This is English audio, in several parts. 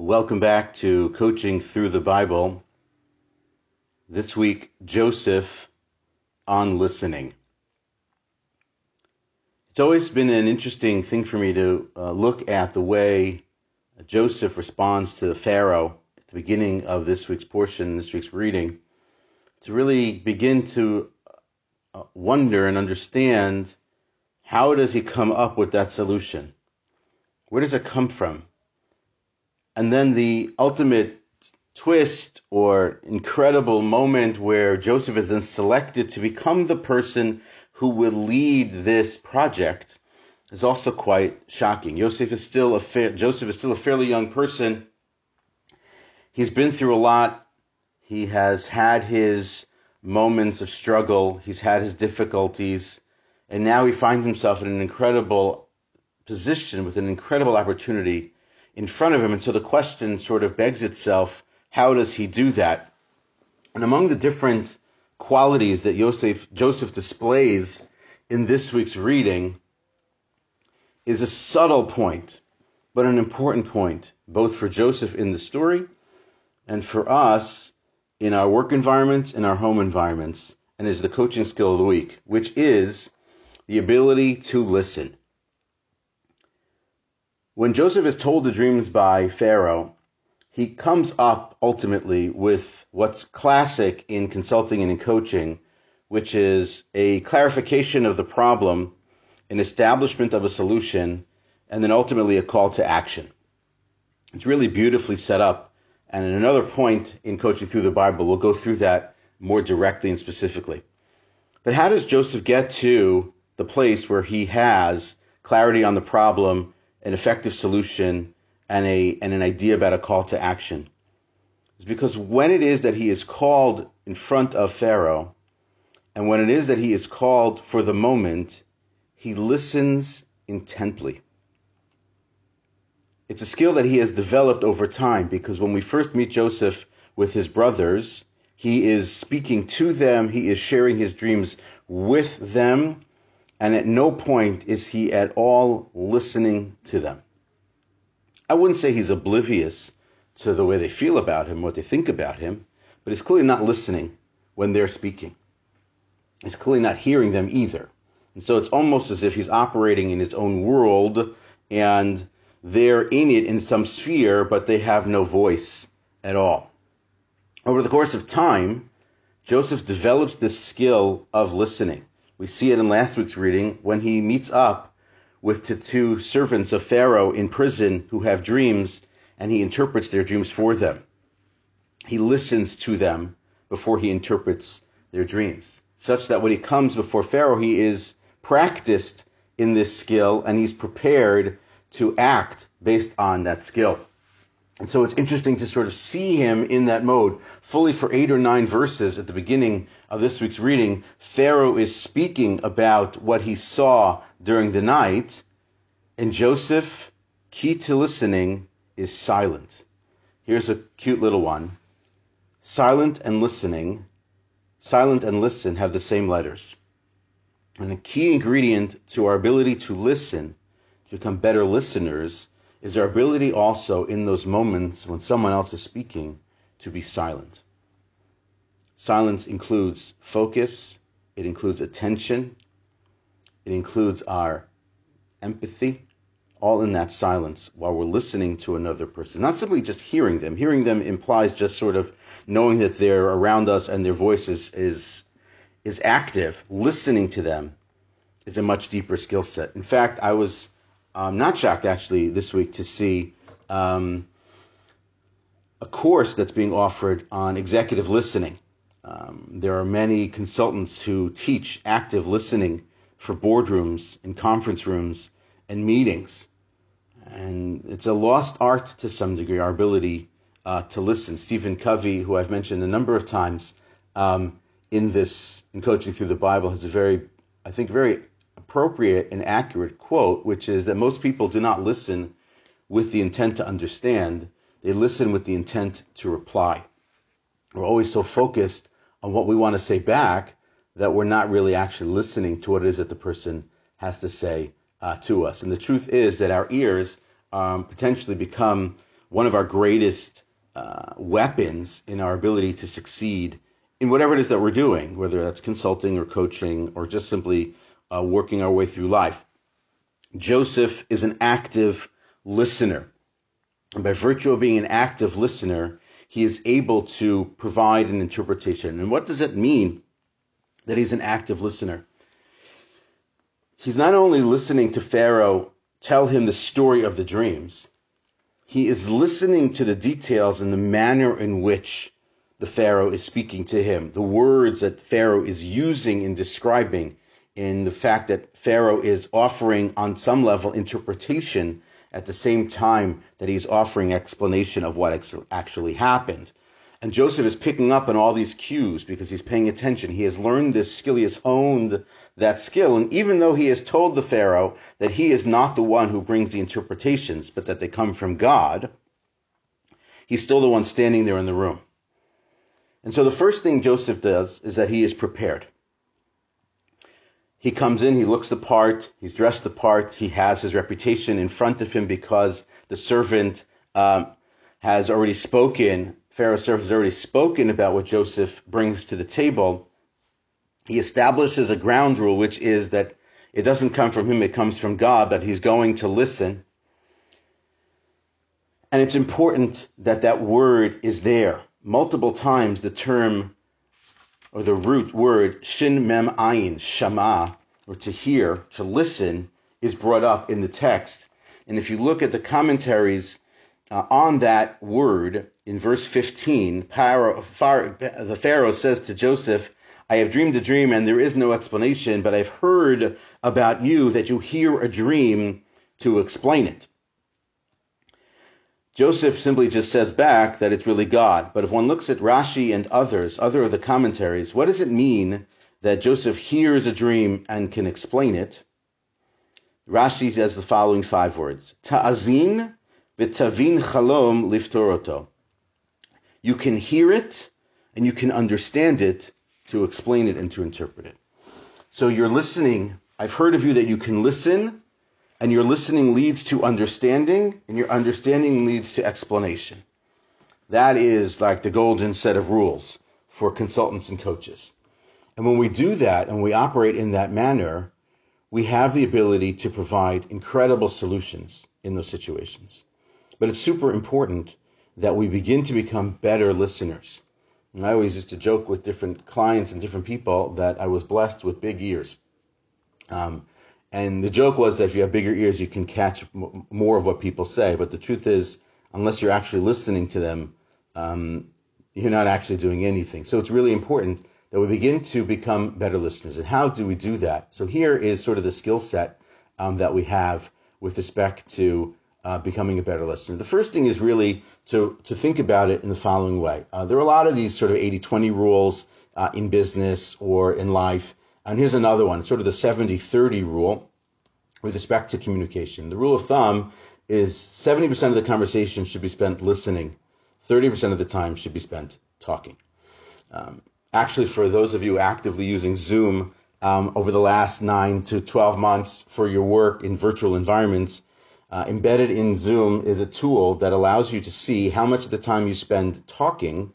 Welcome back to Coaching Through the Bible. This week, Joseph on listening. It's always been an interesting thing for me to uh, look at the way Joseph responds to the Pharaoh at the beginning of this week's portion, this week's reading, to really begin to uh, wonder and understand how does he come up with that solution? Where does it come from? And then the ultimate twist or incredible moment where Joseph is then selected to become the person who will lead this project is also quite shocking. Joseph is still a fa- Joseph is still a fairly young person. He's been through a lot. He has had his moments of struggle. He's had his difficulties, and now he finds himself in an incredible position with an incredible opportunity in front of him. And so the question sort of begs itself, how does he do that? And among the different qualities that Joseph, Joseph displays in this week's reading is a subtle point, but an important point, both for Joseph in the story and for us in our work environments, in our home environments, and is the coaching skill of the week, which is the ability to listen. When Joseph is told the dreams by Pharaoh, he comes up ultimately with what's classic in consulting and in coaching, which is a clarification of the problem, an establishment of a solution, and then ultimately a call to action. It's really beautifully set up. And at another point in coaching through the Bible, we'll go through that more directly and specifically. But how does Joseph get to the place where he has clarity on the problem an effective solution and a and an idea about a call to action is because when it is that he is called in front of Pharaoh, and when it is that he is called for the moment, he listens intently. It's a skill that he has developed over time because when we first meet Joseph with his brothers, he is speaking to them, he is sharing his dreams with them, and at no point is he at all listening to them. I wouldn't say he's oblivious to the way they feel about him, what they think about him, but he's clearly not listening when they're speaking. He's clearly not hearing them either. And so it's almost as if he's operating in his own world and they're in it in some sphere, but they have no voice at all. Over the course of time, Joseph develops this skill of listening. We see it in last week's reading when he meets up with the two servants of Pharaoh in prison who have dreams and he interprets their dreams for them. He listens to them before he interprets their dreams, such that when he comes before Pharaoh, he is practiced in this skill and he's prepared to act based on that skill. And so it's interesting to sort of see him in that mode. Fully for eight or nine verses at the beginning of this week's reading, Pharaoh is speaking about what he saw during the night, and Joseph, key to listening, is silent. Here's a cute little one. Silent and listening, silent and listen have the same letters. And a key ingredient to our ability to listen, to become better listeners, is our ability also in those moments when someone else is speaking to be silent. Silence includes focus, it includes attention, it includes our empathy, all in that silence while we're listening to another person. Not simply just hearing them. Hearing them implies just sort of knowing that they're around us and their voice is, is, is active. Listening to them is a much deeper skill set. In fact, I was I'm not shocked actually this week to see um, a course that's being offered on executive listening. Um, there are many consultants who teach active listening for boardrooms and conference rooms and meetings. And it's a lost art to some degree, our ability uh, to listen. Stephen Covey, who I've mentioned a number of times um, in this, in coaching through the Bible, has a very, I think, very appropriate and accurate quote, which is that most people do not listen with the intent to understand, they listen with the intent to reply. We're always so focused on what we want to say back that we're not really actually listening to what it is that the person has to say uh, to us. And the truth is that our ears um, potentially become one of our greatest uh, weapons in our ability to succeed in whatever it is that we're doing, whether that's consulting or coaching or just simply uh, working our way through life. Joseph is an active listener. And by virtue of being an active listener, he is able to provide an interpretation. And what does it mean that he's an active listener? He's not only listening to Pharaoh tell him the story of the dreams, he is listening to the details and the manner in which the Pharaoh is speaking to him, the words that Pharaoh is using in describing, in the fact that Pharaoh is offering, on some level, interpretation at the same time that he's offering explanation of what actually happened. And Joseph is picking up on all these cues because he's paying attention. He has learned this skill. He has honed that skill. And even though he has told the Pharaoh that he is not the one who brings the interpretations, but that they come from God, he's still the one standing there in the room. And so the first thing Joseph does is that he is prepared. He comes in, he looks the part, he's dressed the part, he has his reputation in front of him because the servant um, has already spoken, Pharaoh's servant has already spoken about what Joseph brings to the table. He establishes a ground rule, which is that it doesn't come from him, it comes from God, that he's going to listen. And it's important that that word is there. Multiple times the term or the root word shin mem ayin, shama, or to hear, to listen, is brought up in the text. And if you look at the commentaries uh, on that word in verse 15, the Pharaoh says to Joseph, I have dreamed a dream and there is no explanation, but I've heard about you that you hear a dream to explain it. Joseph simply just says back that it's really God. But if one looks at Rashi and others, other of the commentaries, what does it mean that Joseph hears a dream and can explain it? Rashi says the following five words. Ta'azin v'tavin chalom liftoroto. You can hear it and you can understand it to explain it and to interpret it. So you're listening. I've heard of you that you can listen and your listening leads to understanding, and your understanding leads to explanation. That is like the golden set of rules for consultants and coaches. And when we do that and we operate in that manner, we have the ability to provide incredible solutions in those situations. But it's super important that we begin to become better listeners. And I always used to joke with different clients and different people that I was blessed with big ears. Um, and the joke was that if you have bigger ears, you can catch m- more of what people say. But the truth is, unless you're actually listening to them, um, you're not actually doing anything. So it's really important that we begin to become better listeners. And how do we do that? So here is sort of the skill set um, that we have with respect to uh, becoming a better listener. The first thing is really to, to think about it in the following way. Uh, there are a lot of these sort of 80-20 rules uh, in business or in life and here's another one, sort of the 70-30 rule with respect to communication. The rule of thumb is 70% of the conversation should be spent listening. 30% of the time should be spent talking. Um, actually, for those of you actively using Zoom um, over the last 9 to 12 months for your work in virtual environments, uh, embedded in Zoom is a tool that allows you to see how much of the time you spend talking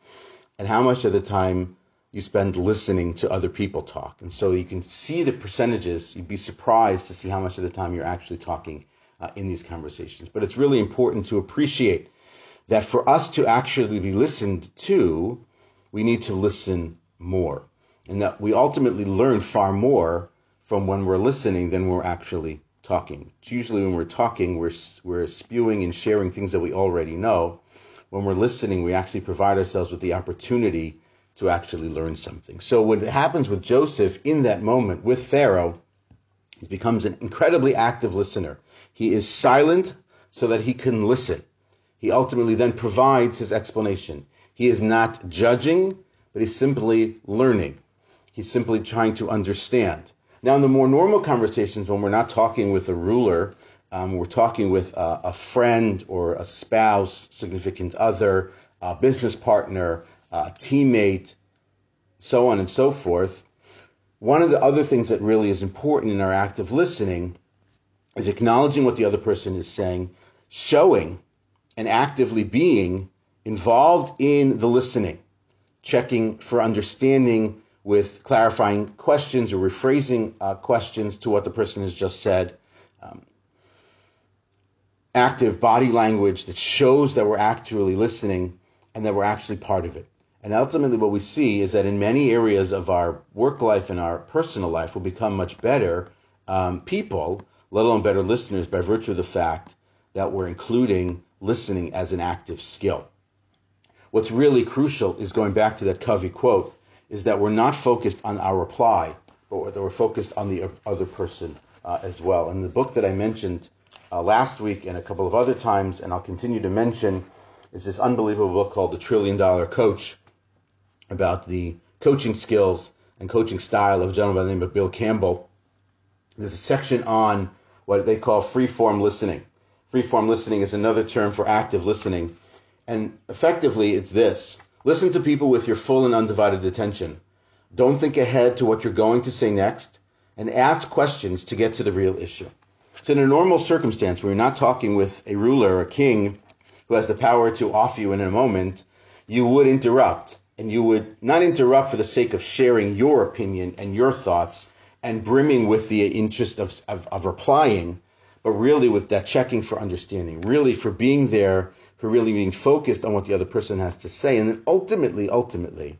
and how much of the time you spend listening to other people talk. And so you can see the percentages. You'd be surprised to see how much of the time you're actually talking uh, in these conversations. But it's really important to appreciate that for us to actually be listened to, we need to listen more. And that we ultimately learn far more from when we're listening than when we're actually talking. It's usually when we're talking, we're, we're spewing and sharing things that we already know. When we're listening, we actually provide ourselves with the opportunity to actually learn something. So what happens with Joseph in that moment with Pharaoh, he becomes an incredibly active listener. He is silent so that he can listen. He ultimately then provides his explanation. He is not judging, but he's simply learning. He's simply trying to understand. Now, in the more normal conversations, when we're not talking with a ruler, um, we're talking with a, a, friend or a spouse, significant other, a business partner, uh, teammate, so on and so forth. One of the other things that really is important in our active listening is acknowledging what the other person is saying, showing and actively being involved in the listening, checking for understanding with clarifying questions or rephrasing uh, questions to what the person has just said. Um, active body language that shows that we're actually listening and that we're actually part of it. And ultimately, what we see is that in many areas of our work life and our personal life, we'll become much better um, people, let alone better listeners, by virtue of the fact that we're including listening as an active skill. What's really crucial is going back to that Covey quote is that we're not focused on our reply, but that we're focused on the other person uh, as well. And the book that I mentioned uh, last week and a couple of other times, and I'll continue to mention, is this unbelievable book called The Trillion Dollar Coach about the coaching skills and coaching style of a gentleman by the name of Bill Campbell. There's a section on what they call free-form listening. Free-form listening is another term for active listening. And effectively, it's this. Listen to people with your full and undivided attention. Don't think ahead to what you're going to say next and ask questions to get to the real issue. So in a normal circumstance where you're not talking with a ruler or a king who has the power to off you in a moment, you would interrupt. And you would not interrupt for the sake of sharing your opinion and your thoughts and brimming with the interest of, of, of replying, but really with that checking for understanding, really for being there for really being focused on what the other person has to say, and then ultimately, ultimately,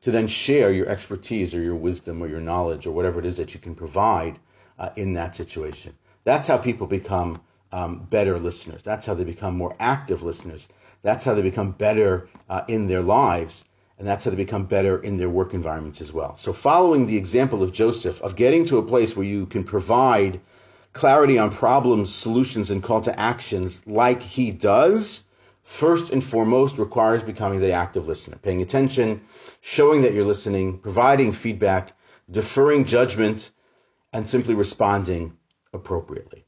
to then share your expertise or your wisdom or your knowledge or whatever it is that you can provide uh, in that situation. That's how people become um, better listeners. That's how they become more active listeners. That's how they become better uh, in their lives. And that's how they become better in their work environments as well. So, following the example of Joseph, of getting to a place where you can provide clarity on problems, solutions, and call to actions like he does, first and foremost requires becoming the active listener, paying attention, showing that you're listening, providing feedback, deferring judgment, and simply responding appropriately.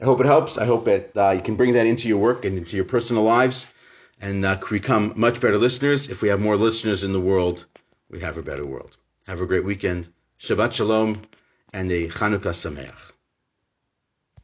I hope it helps. I hope that uh, you can bring that into your work and into your personal lives and uh, become much better listeners. If we have more listeners in the world, we have a better world. Have a great weekend. Shabbat Shalom and a Chanukah Sameach.